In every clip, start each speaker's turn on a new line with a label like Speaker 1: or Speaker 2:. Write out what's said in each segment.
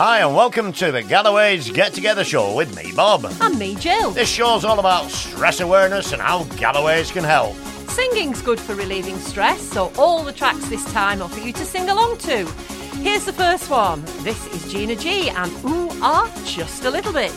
Speaker 1: Hi, and welcome to the Galloways Get Together Show with me, Bob.
Speaker 2: And me, Jill.
Speaker 1: This show's all about stress awareness and how Galloways can help.
Speaker 2: Singing's good for relieving stress, so all the tracks this time are for you to sing along to. Here's the first one. This is Gina G and Ooh Ah Just a Little Bit.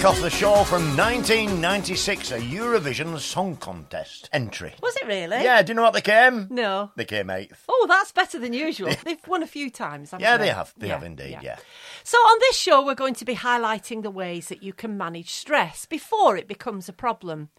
Speaker 1: Kick off the show from 1996, a Eurovision Song Contest entry.
Speaker 2: Was it really?
Speaker 1: Yeah, do you know what they came?
Speaker 2: No.
Speaker 1: They came eighth.
Speaker 2: Oh, that's better than usual. They've won a few times, haven't
Speaker 1: Yeah,
Speaker 2: they?
Speaker 1: they have. They have indeed, yeah.
Speaker 2: So, on this show, we're going to be highlighting the ways that you can manage stress before it becomes a problem.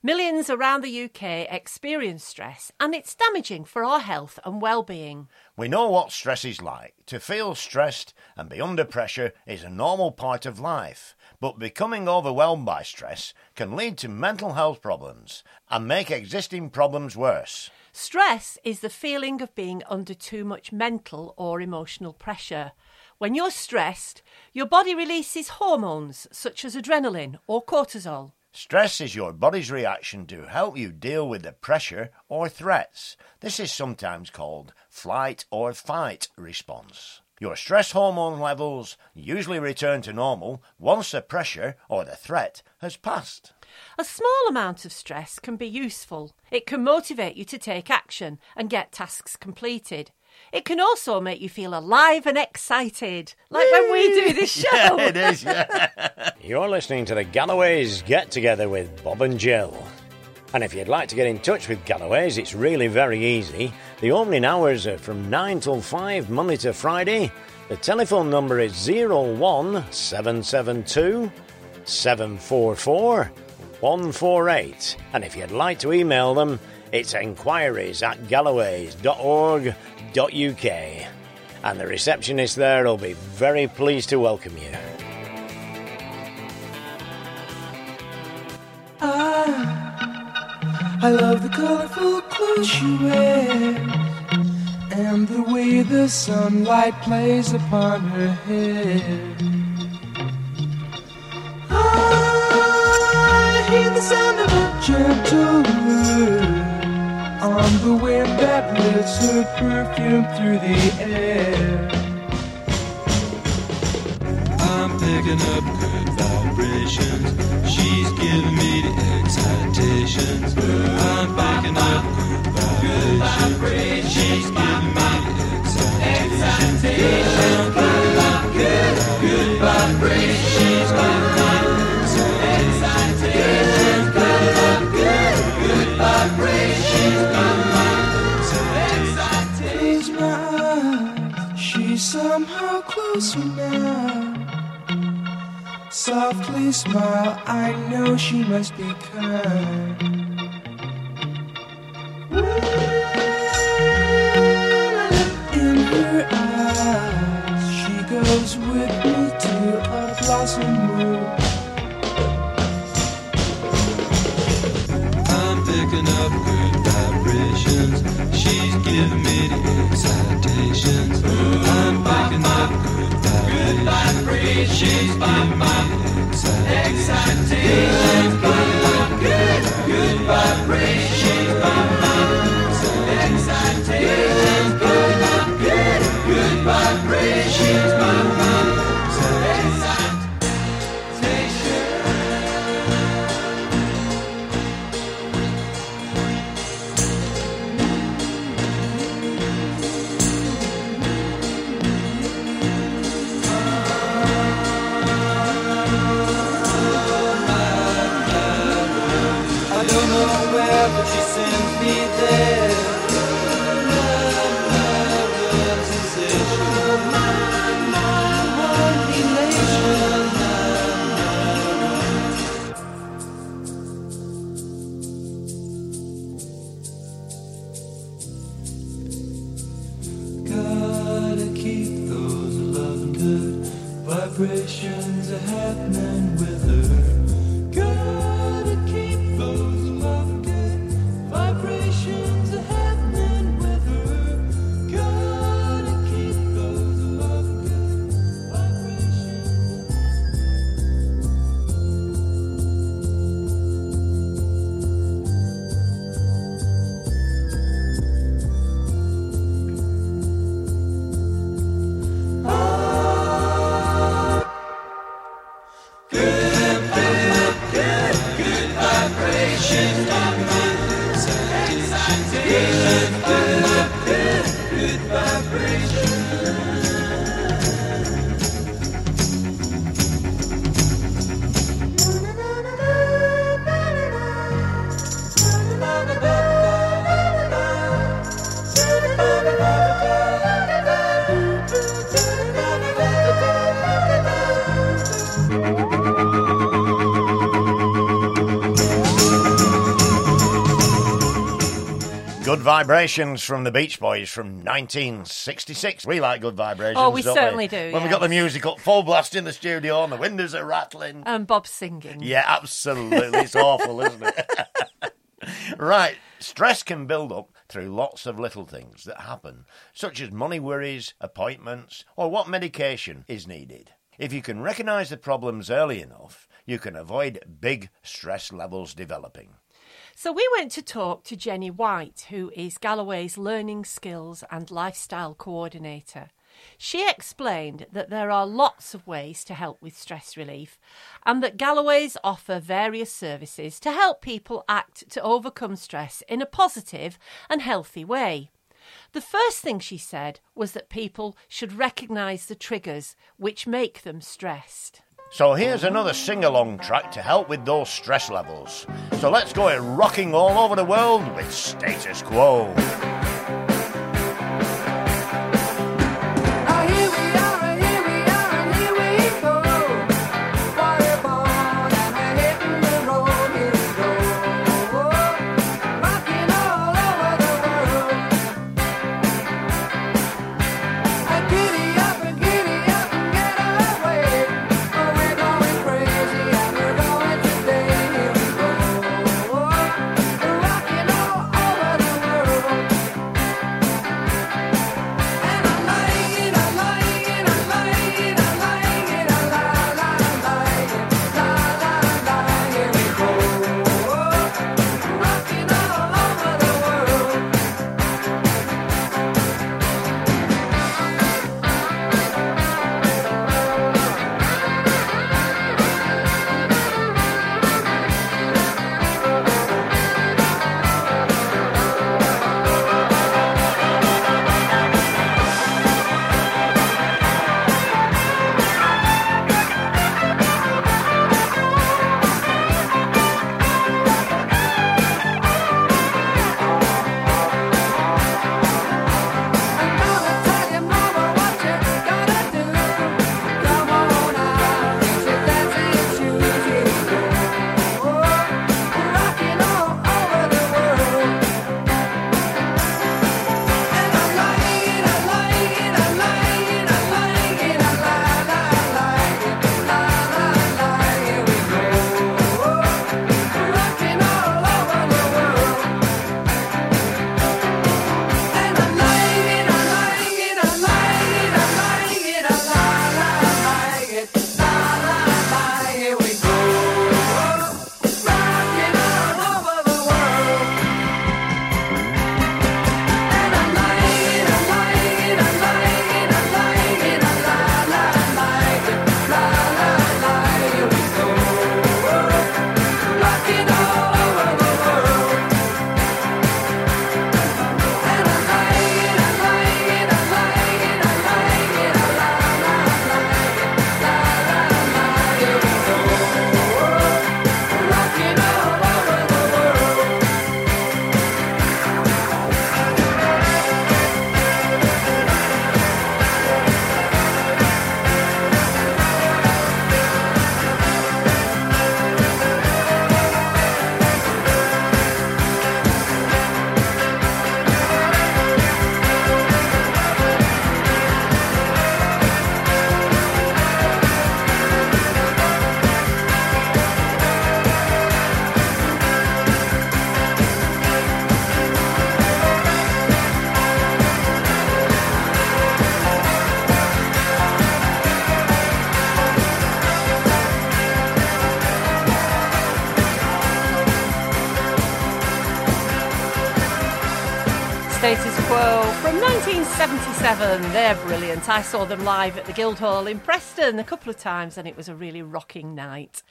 Speaker 2: Millions around the UK experience stress, and it's damaging for our health and well-being.
Speaker 1: We know what stress is like. To feel stressed and be under pressure is a normal part of life, but becoming overwhelmed by stress can lead to mental health problems and make existing problems worse.
Speaker 2: Stress is the feeling of being under too much mental or emotional pressure. When you're stressed, your body releases hormones such as adrenaline or cortisol.
Speaker 1: Stress is your body's reaction to help you deal with the pressure or threats. This is sometimes called flight or fight response. Your stress hormone levels usually return to normal once the pressure or the threat has passed.
Speaker 2: A small amount of stress can be useful. It can motivate you to take action and get tasks completed. It can also make you feel alive and excited, like when we do this show.
Speaker 1: Yeah, it is, yeah. You're listening to the Galloways Get Together with Bob and Jill. And if you'd like to get in touch with Galloways, it's really very easy. The opening hours are from 9 till 5, Monday to Friday. The telephone number is 01772 744 148. And if you'd like to email them, it's enquiries at galloways.org.uk. And the receptionist there will be very pleased to welcome you. Ah.
Speaker 3: I love the colorful clothes she wears and the way the sunlight plays upon her hair. I hear the sound of a gentle word on the wind that lifts her perfume through the air.
Speaker 4: I'm picking up good vibrations.
Speaker 3: Smile, I know she must be
Speaker 4: vibrations are happening with vibrations
Speaker 1: from the Beach Boys from 1966. We like good vibrations.
Speaker 5: Oh, we certainly do,
Speaker 1: When we got the music up full blast in the studio and the windows are rattling.
Speaker 5: And Bob's singing.
Speaker 1: Yeah, absolutely. It's awful, isn't it? right. Stress can build up through lots of little things that happen, such as money worries, appointments, or what medication is needed. If you can recognise the problems early enough, you can avoid big stress levels developing.
Speaker 5: So we went to talk to Jenny White, who is Galloway's Learning Skills and Lifestyle Coordinator. She explained that there are lots of ways to help with stress relief and that Galloway's offer various services to help people act to overcome stress in a positive and healthy way. The first thing she said was that people should recognise the triggers which make them stressed.
Speaker 1: So here's another sing along track to help with those stress levels. So let's go rocking all over the world with Status Quo.
Speaker 5: Status Quo from 1977. They're brilliant. I saw them live at the Guildhall in Preston a couple of times and it was a really rocking night.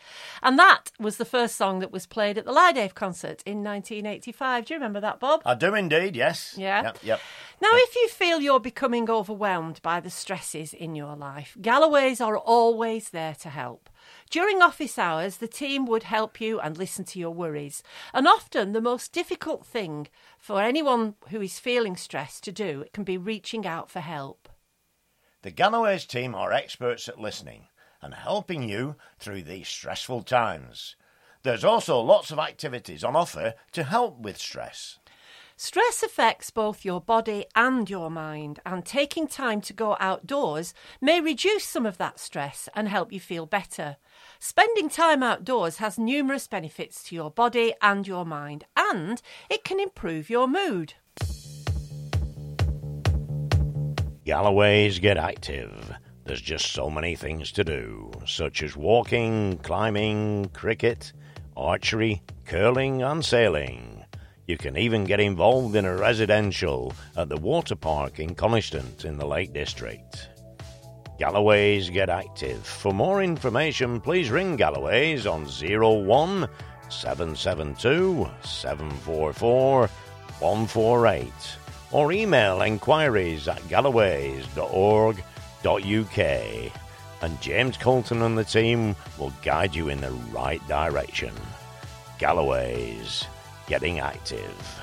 Speaker 5: And that was the first song that was played at the Aid concert in 1985. Do you remember that, Bob?
Speaker 1: I do indeed, yes.
Speaker 5: Yeah.
Speaker 1: Yep, yep.
Speaker 5: Now, if you feel you're becoming overwhelmed by the stresses in your life, Galloways are always there to help. During office hours, the team would help you and listen to your worries. And often, the most difficult thing for anyone who is feeling stressed to do can be reaching out for help.
Speaker 1: The Galloways team are experts at listening and helping you through these stressful times. There's also lots of activities on offer to help with stress.
Speaker 5: Stress affects both your body and your mind, and taking time to go outdoors may reduce some of that stress and help you feel better. Spending time outdoors has numerous benefits to your body and your mind, and it can improve your mood.
Speaker 1: Galloways get active. There's just so many things to do, such as walking, climbing, cricket, archery, curling, and sailing. You can even get involved in a residential at the water park in Coniston in the Lake District. Galloways get active. For more information, please ring Galloways on 01 772 744 148 or email enquiries at galloways.org.uk. And James Colton and the team will guide you in the right direction. Galloways, getting active.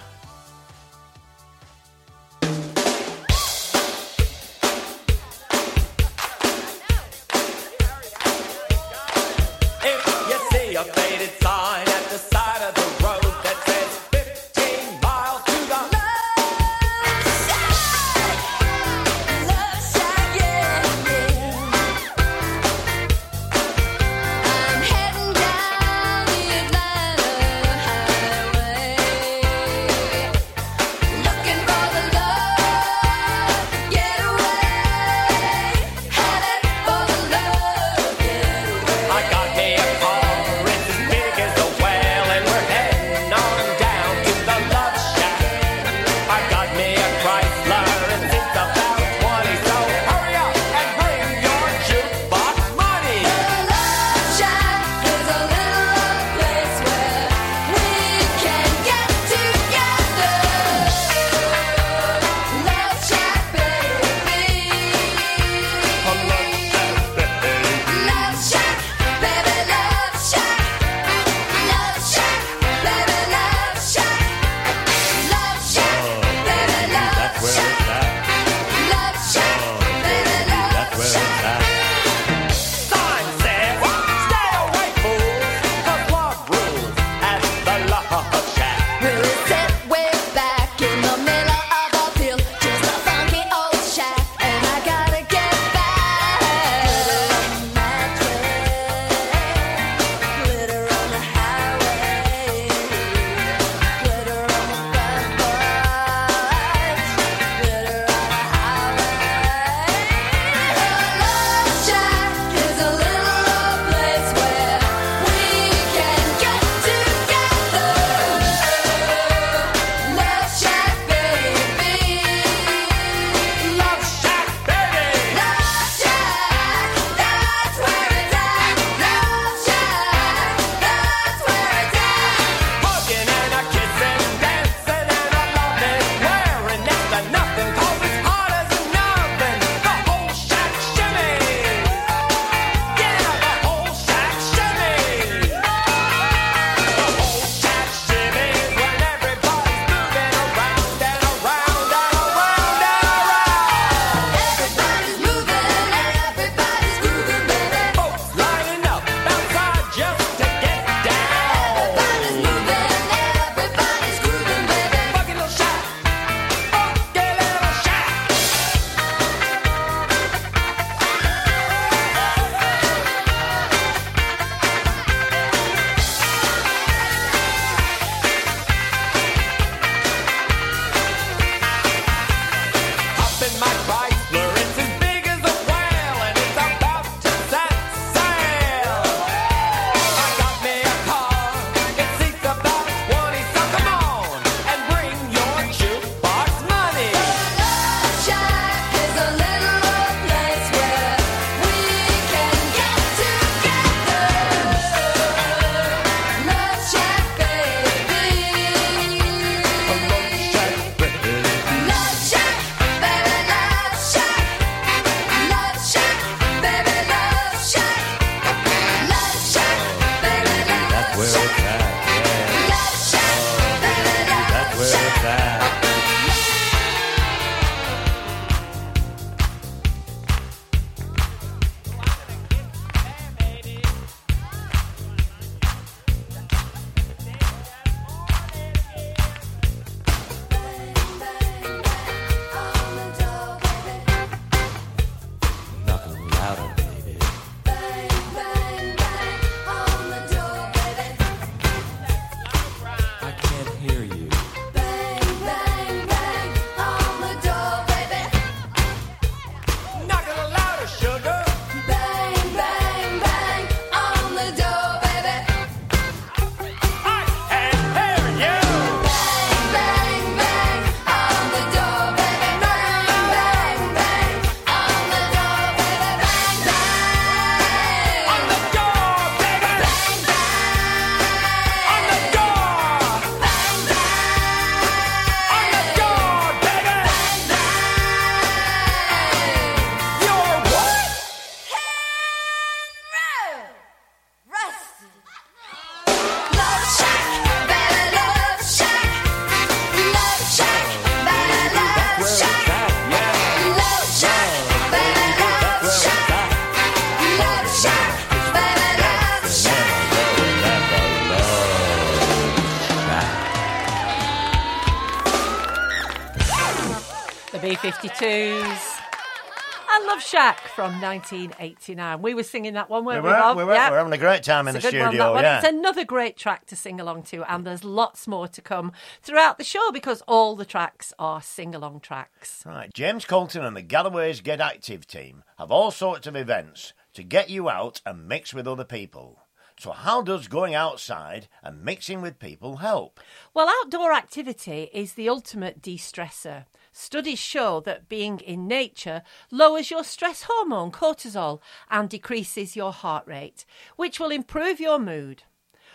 Speaker 5: From 1989. We were singing that one, weren't
Speaker 1: We
Speaker 5: we,
Speaker 1: were,
Speaker 5: Bob?
Speaker 1: we were,
Speaker 5: Yeah.
Speaker 1: we're having a great time in
Speaker 5: It's
Speaker 1: the
Speaker 5: good one,
Speaker 1: studio.
Speaker 5: one.
Speaker 1: yeah.
Speaker 5: It's another great track to sing along to, and there's lots more to come throughout the show because all the tracks are sing along tracks.
Speaker 1: Right, James Colton and the Galloway's Get Active team have all sorts of events to get you out and mix with other people. So, how does going outside and mixing with people help?
Speaker 5: Well, outdoor activity is the ultimate de stressor. Studies show that being in nature lowers your stress hormone, cortisol, and decreases your heart rate, which will improve your mood.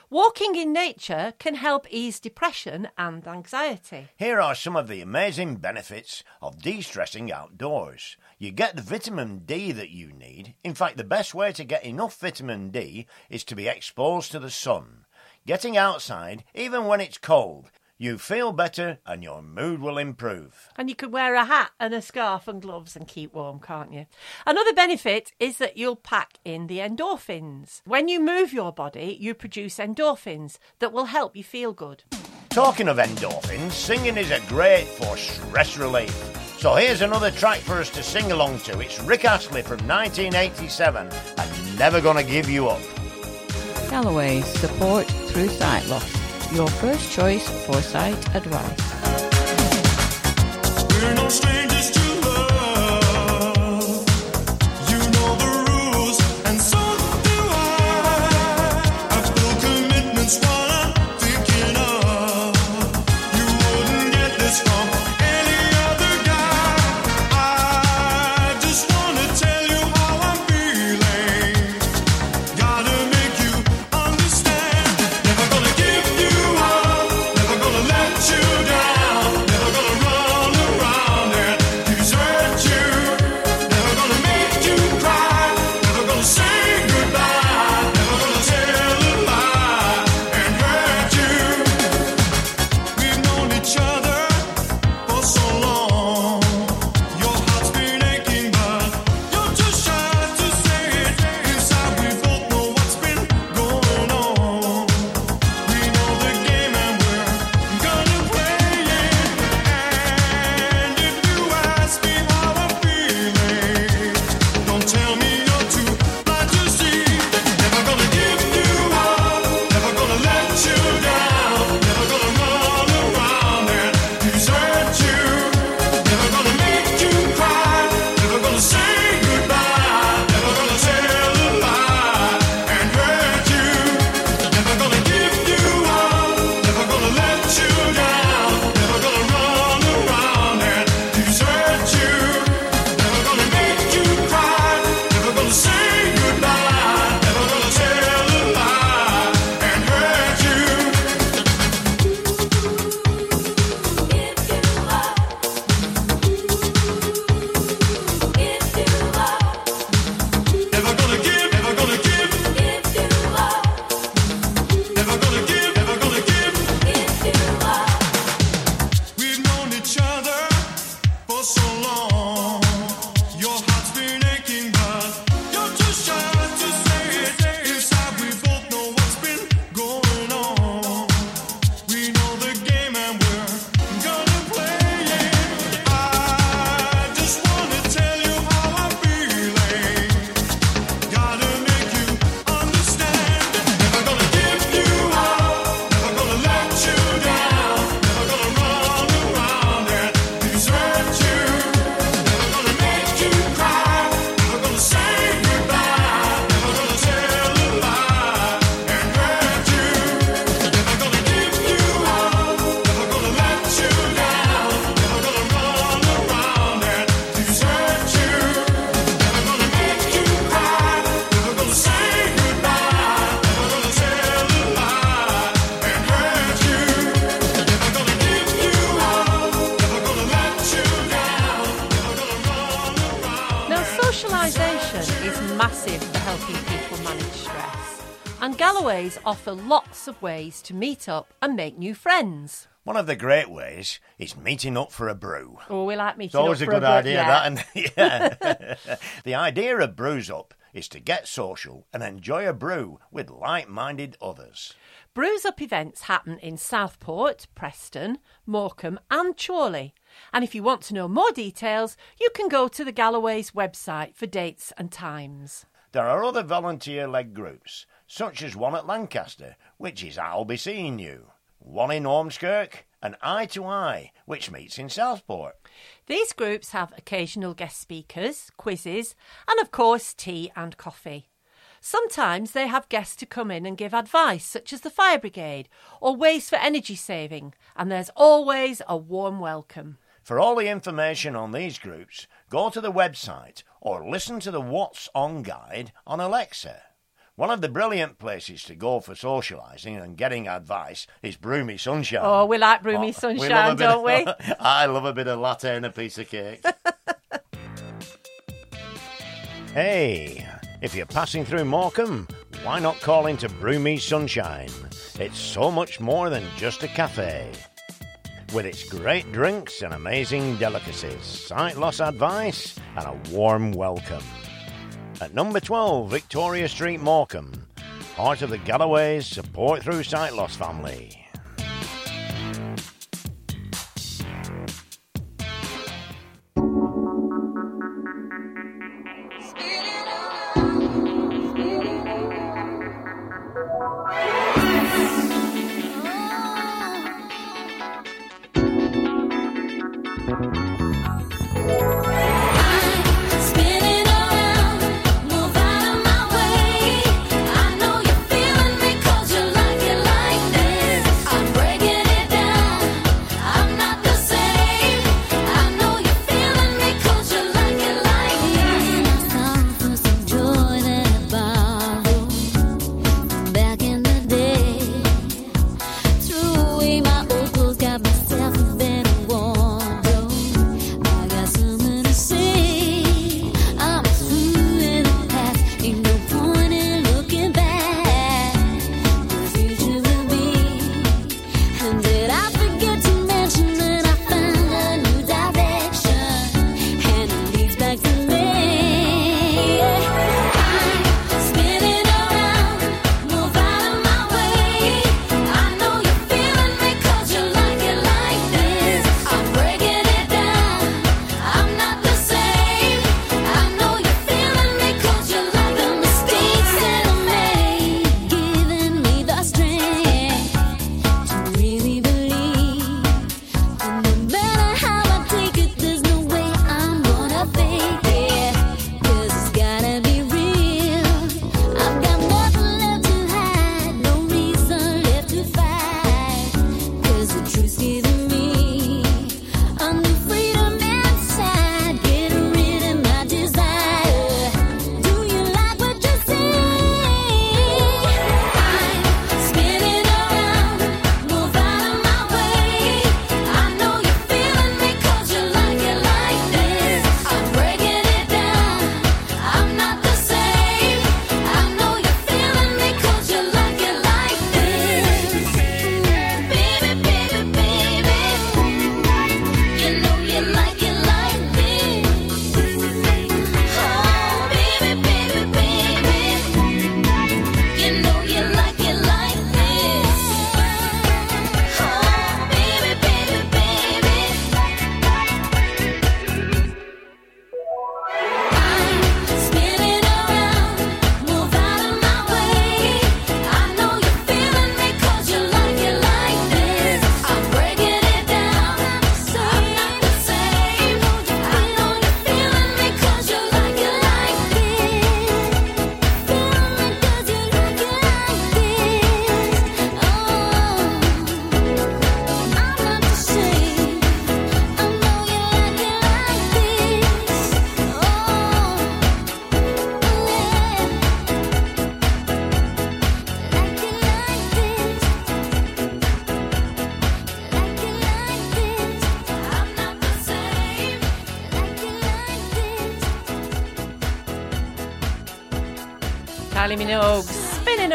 Speaker 5: Walking in nature can help ease depression and anxiety.
Speaker 1: Here are some of the amazing benefits of de stressing outdoors. You get the vitamin D that you need. In fact, the best way to get enough vitamin D is to be exposed to the sun. Getting outside, even when it's cold, you feel better and your mood will improve.
Speaker 5: And you can wear a hat and a scarf and gloves and keep warm, can't you? Another benefit is that you'll pack in the endorphins. When you move your body, you produce endorphins that will help you feel good.
Speaker 1: Talking of endorphins, singing is a great for stress relief. So here's another track for us to sing along to. It's Rick Astley from 1987 and Never Gonna Give You Up.
Speaker 6: Galloway Support Through Sight Loss. Your first choice for sight advice.
Speaker 5: Offer lots of ways to meet up and make new friends.
Speaker 1: One of the great ways is meeting up for a brew.
Speaker 5: Oh, we like meeting
Speaker 1: It's always a good
Speaker 5: bit,
Speaker 1: idea,
Speaker 5: yeah.
Speaker 1: that. And yeah. the idea of Brews Up is to get social and enjoy a brew with like minded others.
Speaker 5: Brews Up events happen in Southport, Preston, Morecambe, and Chorley. And if you want to know more details, you can go to the Galloway's website for dates and times.
Speaker 1: There are other volunteer led groups, such as one at Lancaster, which is I'll Be Seeing You, one in Ormskirk, and Eye to Eye, which meets in Southport.
Speaker 5: These groups have occasional guest speakers, quizzes, and of course, tea and coffee. Sometimes they have guests to come in and give advice, such as the fire brigade or ways for energy saving, and there's always a warm welcome.
Speaker 1: For all the information on these groups, go to the website or listen to the What's On guide on Alexa. One of the brilliant places to go for socialising and getting advice is Broomy Sunshine.
Speaker 5: Oh, we like Broomy
Speaker 1: Oh,
Speaker 5: Sunshine,
Speaker 1: bit
Speaker 5: don't we?
Speaker 1: I love a bit of latte and a piece of cake. hey, if you're passing through Morecambe, why not call into Broomy Sunshine? It's so much more than just a cafe. With its great drinks and amazing delicacies, sight loss advice, and a warm welcome. At number 12 Victoria Street, Morecambe, part of the Galloway's Support Through Sight Loss family.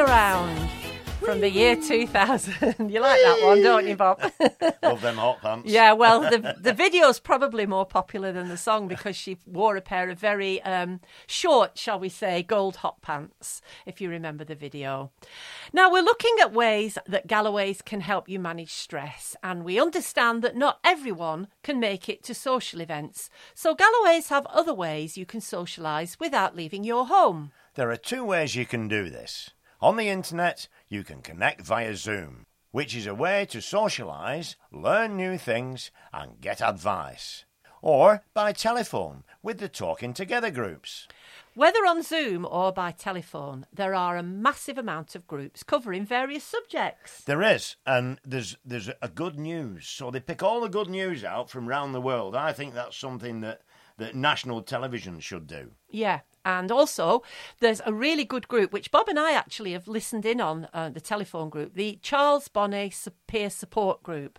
Speaker 5: Around from the year 2000. you like that one, don't you, Bob?
Speaker 1: Love them hot pants.
Speaker 5: yeah, well, the the video's probably more popular than the song because she wore a pair of very um, short, shall we say, gold hot pants, if you remember the video. Now, we're looking at ways that Galloway's can help you manage stress, and we understand that not everyone can make it to social events. So, Galloway's have other ways you can socialise without leaving your home.
Speaker 1: There are two ways you can do this. On the internet, you can connect via Zoom, which is a way to socialise, learn new things, and get advice. Or by telephone with the Talking Together groups.
Speaker 5: Whether on Zoom or by telephone, there are a massive amount of groups covering various subjects.
Speaker 1: There is, and there's there's a good news. So they pick all the good news out from around the world. I think that's something that, that national television should do.
Speaker 5: Yeah. And also, there's a really good group, which Bob and I actually have listened in on, uh, the telephone group, the Charles Bonnet Peer Support Group,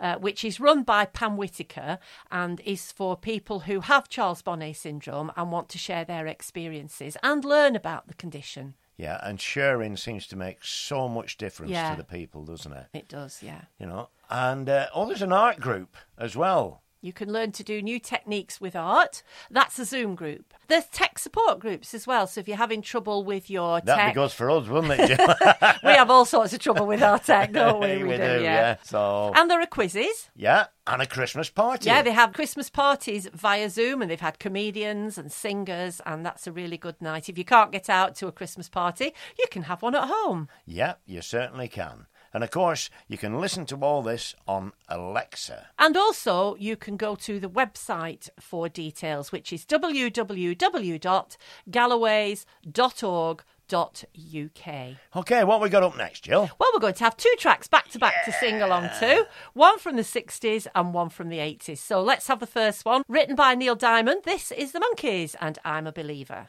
Speaker 5: uh, which is run by Pam Whitaker and is for people who have Charles Bonnet syndrome and want to share their experiences and learn about the condition.
Speaker 1: Yeah, and sharing seems to make so much difference
Speaker 5: Yeah.
Speaker 1: to the people, doesn't it?
Speaker 5: It does, yeah.
Speaker 1: You know, and uh, oh, there's an art group as well.
Speaker 5: You can learn to do new techniques with art. That's a Zoom group. There's tech support groups as well. So if you're having trouble with your
Speaker 1: That'd
Speaker 5: tech,
Speaker 1: good for us, wouldn't it?
Speaker 5: We have all sorts of trouble with our tech, don't we?
Speaker 1: we do, yeah. So
Speaker 5: And there are quizzes.
Speaker 1: yeah, and a Christmas party.
Speaker 5: Yeah, they have Christmas parties via Zoom and they've had comedians and singers, and that's a really good night. If you can't get out to a Christmas party, you can have one at home.
Speaker 1: Yeah, you certainly can. And of course, you can listen to all this on Alexa.
Speaker 5: And also, you can go to the website for details, which is www.galloways.org.uk.
Speaker 1: Okay, what we got up next, Jill?
Speaker 5: Well, we're going to have two tracks back to back to sing along to one from the 60s and one from the 80s. So let's have the first one, written by Neil Diamond. This is The Monkees, and I'm a Believer.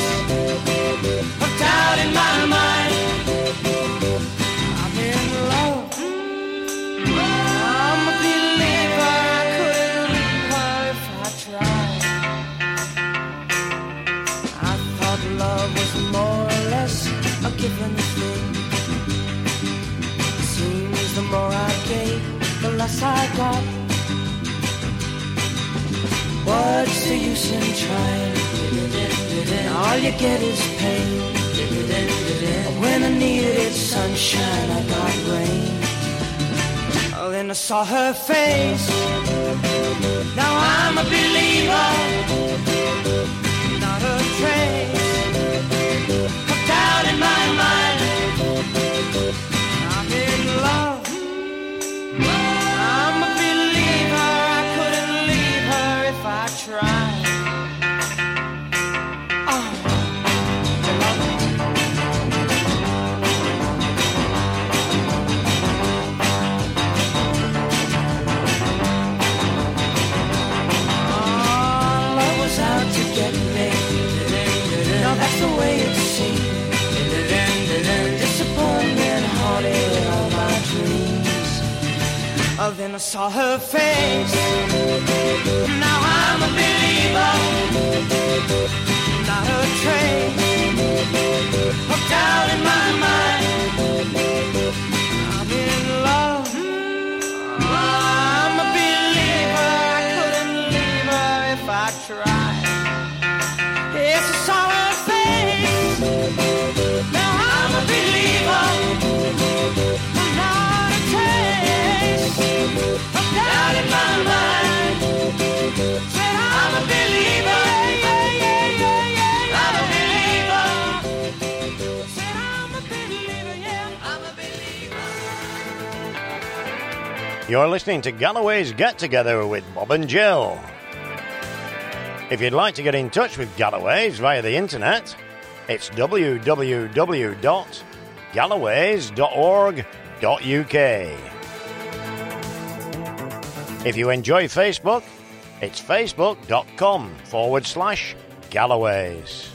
Speaker 7: doubt in my mind. I'm in love. I'm a believer. I couldn't leave her if I tried. I thought love was more or less a given thing. Seems the more I gave, the less I got. What's the use in trying? All you get is pain. When I needed sunshine, I got rain. Oh, then I saw her face. Now I'm a believer. Not a trace of doubt in my mind. Saw her face. Now I'm a believer. Not a trace of doubt in my mind.
Speaker 1: You're listening to Galloway's Get Together with Bob and Jill. If you'd like to get in touch with Galloways via the internet, it's www.galloways.org.uk. If you enjoy Facebook, it's facebook.com forward slash Galloways.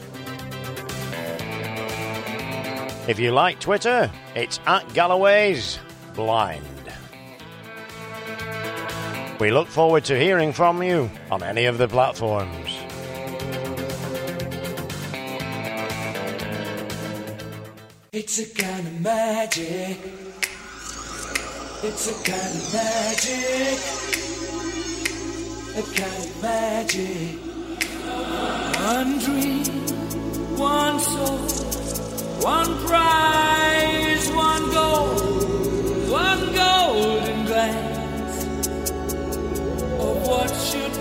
Speaker 1: If you like Twitter, it's at Galloways Blind. We look forward to hearing from you on any of the platforms.
Speaker 8: It's a kind of magic. It's a kind of magic. A kind of magic. One dream, one soul, one prize, one goal, one golden glance what should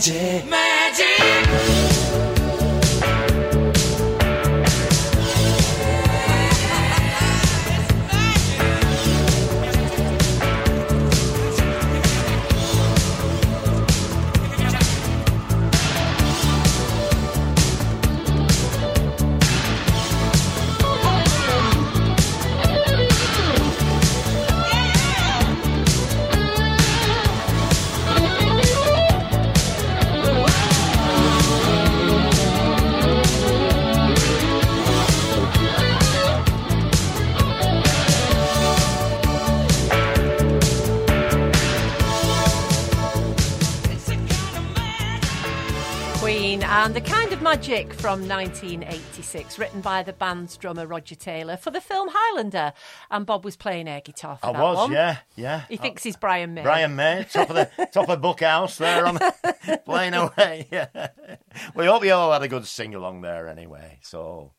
Speaker 8: magic, Magic
Speaker 5: from 1986, written by the band's drummer Roger Taylor for the film Highlander. And Bob was playing air guitar for
Speaker 1: I
Speaker 5: that
Speaker 1: was,
Speaker 5: one.
Speaker 1: yeah, yeah.
Speaker 5: He thinks he's Brian May.
Speaker 1: Brian May, top of the top of Book House there on playing away. Yeah. We hope you all had a good sing along there anyway. So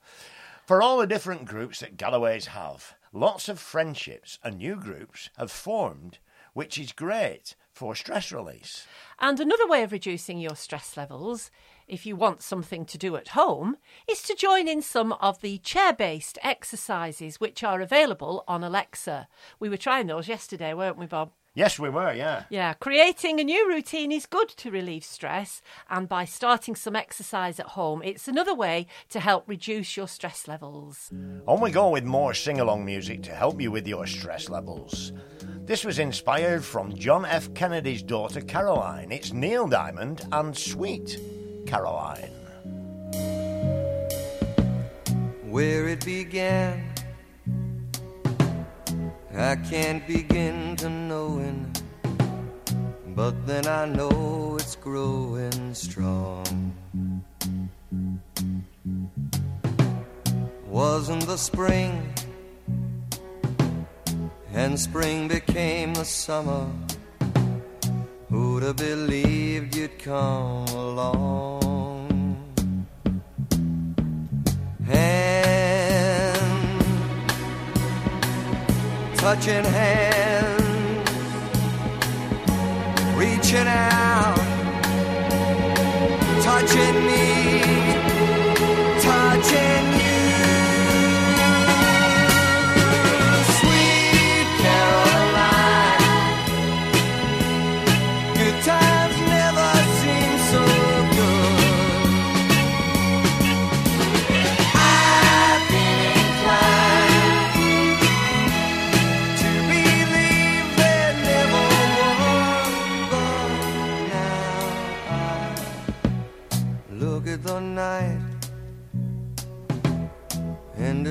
Speaker 1: for all the different groups that Galloways have, lots of friendships and new groups have formed, which is great for stress release.
Speaker 5: And another way of reducing your stress levels, if you want something to do at home, is to join in some of the chair based exercises which are available on Alexa. We were trying those yesterday, weren't we, Bob?
Speaker 1: Yes, we were, yeah.
Speaker 5: Yeah, creating a new routine is good to relieve stress, and by starting some exercise at home, it's another way to help reduce your stress levels.
Speaker 1: On we go with more sing along music to help you with your stress levels. This was inspired from John F. Kennedy's daughter Caroline. It's Neil Diamond and Sweet Caroline.
Speaker 9: where it began. I can't begin to knowing, but then I know it's growing strong. Wasn't the spring, and spring became the summer. Who'd have believed you'd come along? Hand, touching hands, reaching out, touching me, touching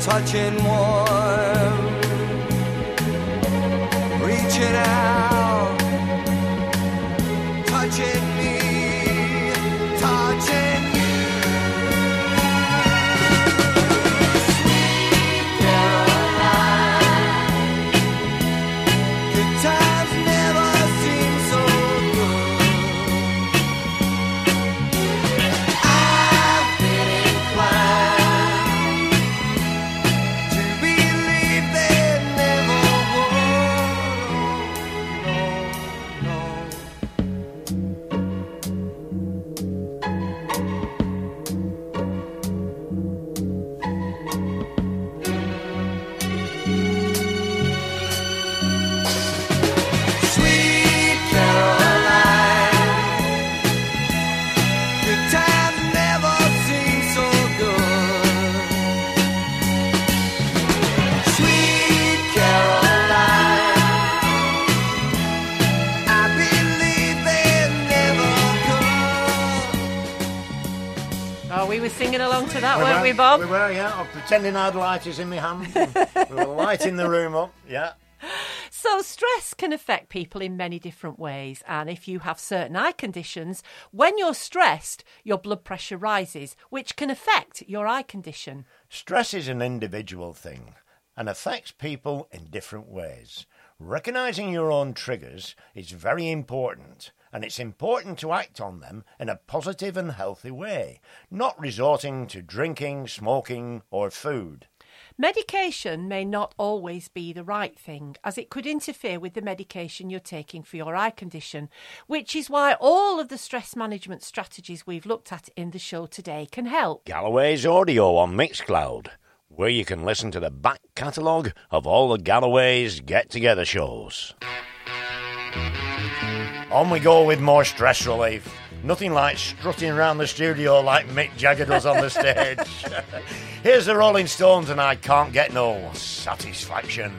Speaker 9: touching warm, reaching out, to
Speaker 5: that,
Speaker 1: We
Speaker 5: weren't
Speaker 1: were-
Speaker 5: we, Bob?
Speaker 1: We were, yeah. I was pretending I had lighters in my hand. we were lighting the room up, yeah.
Speaker 5: So, stress can affect people in many different ways. And if you have certain eye conditions, when you're stressed, your blood pressure rises, which can affect your eye condition.
Speaker 1: Stress is an individual thing and affects people in different ways. Recognizing your own triggers is very important, and it's important to act on them in a positive and healthy way, not resorting to drinking, smoking, or food.
Speaker 5: Medication may not always be the right thing, as it could interfere with the medication you're taking for your eye condition, which is why all of the stress management strategies we've looked at in the show today can help.
Speaker 1: Galloway's audio on Mixcloud, where you can listen to the back catalogue of all the Galloway's get together shows. On we go with more stress relief.
Speaker 7: Nothing like strutting around the studio like Mick Jagger does on the stage. Here's the Rolling Stones, and I can't get no satisfaction.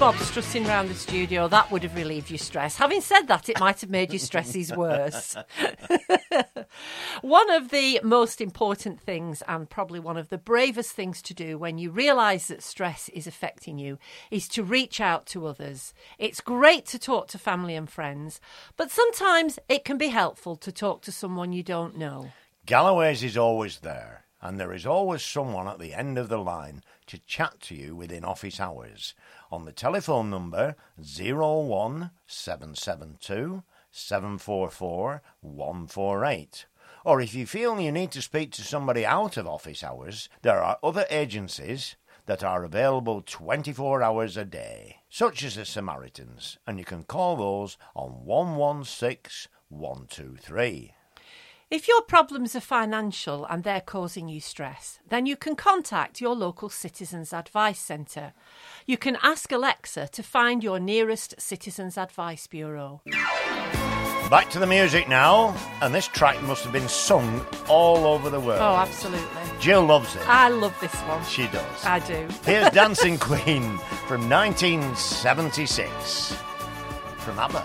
Speaker 5: Bob strutting around the studio, that would have relieved your stress. Having said that, it might have made your stresses worse. one of the most important things, and probably one of the bravest things to do when you realise that stress is affecting you, is to reach out to others. It's great to talk to family and friends, but sometimes it can be helpful to talk to someone you don't know.
Speaker 7: Galloway's is always there, and there is always someone at the end of the line to chat to you within office hours on the telephone number 01772 744 148. Or if you feel you need to speak to somebody out of office hours, there are other agencies that are available 24 hours a day, such as the Samaritans, and you can call those on 116 123.
Speaker 5: If your problems are financial and they're causing you stress, then you can contact your local Citizens Advice Centre. You can ask Alexa to find your nearest Citizens Advice Bureau.
Speaker 7: Back to the music now, and this track must have been sung all over the world.
Speaker 5: Oh, absolutely.
Speaker 7: Jill loves it.
Speaker 5: I love this one.
Speaker 7: She does.
Speaker 5: I do.
Speaker 7: Here's Dancing Queen from 1976 from ABBA.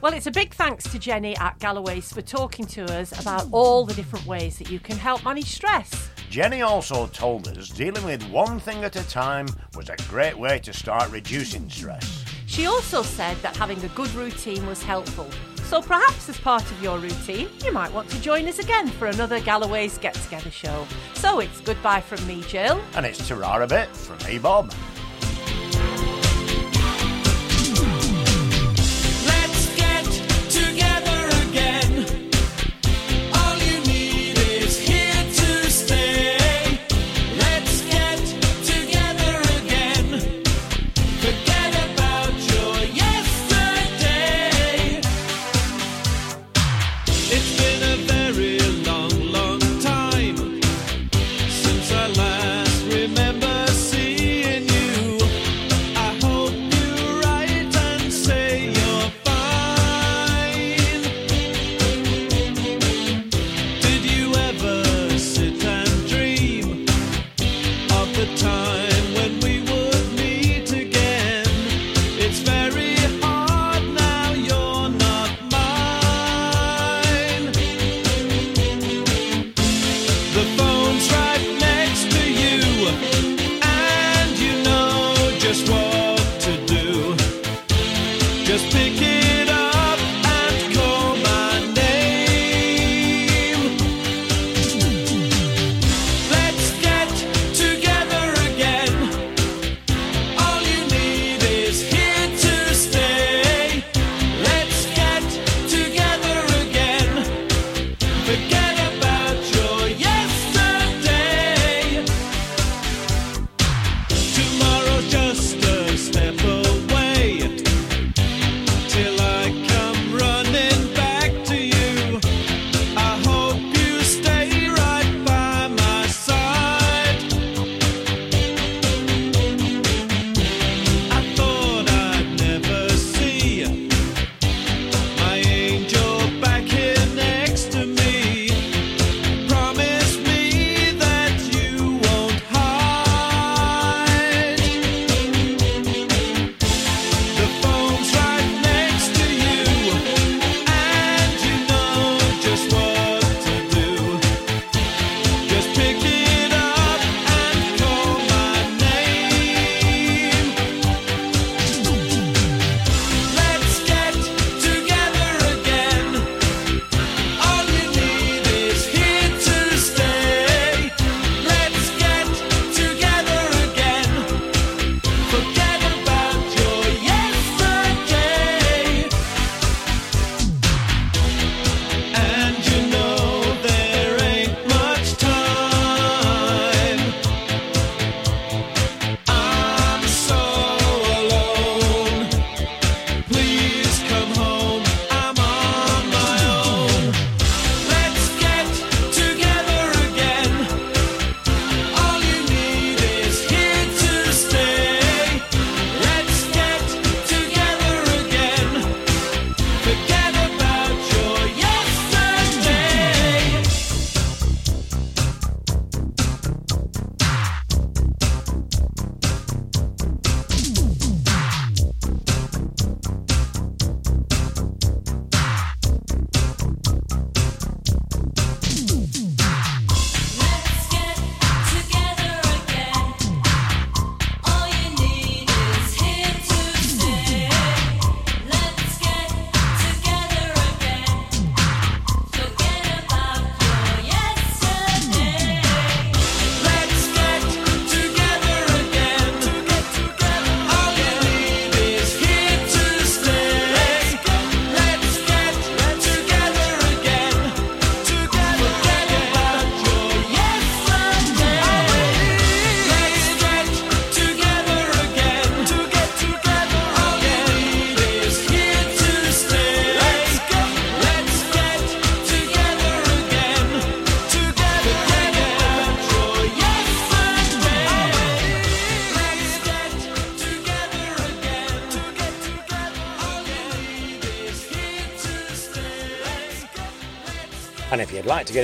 Speaker 5: Well, it's a big thanks to Jenny at Galloway's for talking to us about all the different ways that you can help manage stress.
Speaker 1: Jenny also told us dealing with one thing at a time was a great way to start reducing stress.
Speaker 5: She also said that having a good routine was helpful. So perhaps as part of your routine, you might want to join us again for another Galloway's Get Together show. So it's goodbye from me, Jill.
Speaker 1: And it's Tarara Bit from me, Bob.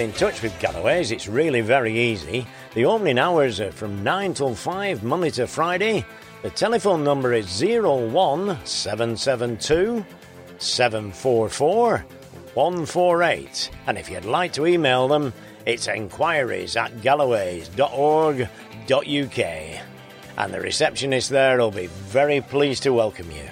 Speaker 1: In touch with Galloway's, it's really very easy. The opening hours are from 9 till 5, Monday to Friday. The telephone number is 01772 744 148. And if you'd like to email them, it's enquiries at galloways.org.uk. And the receptionist there will be very pleased to welcome you.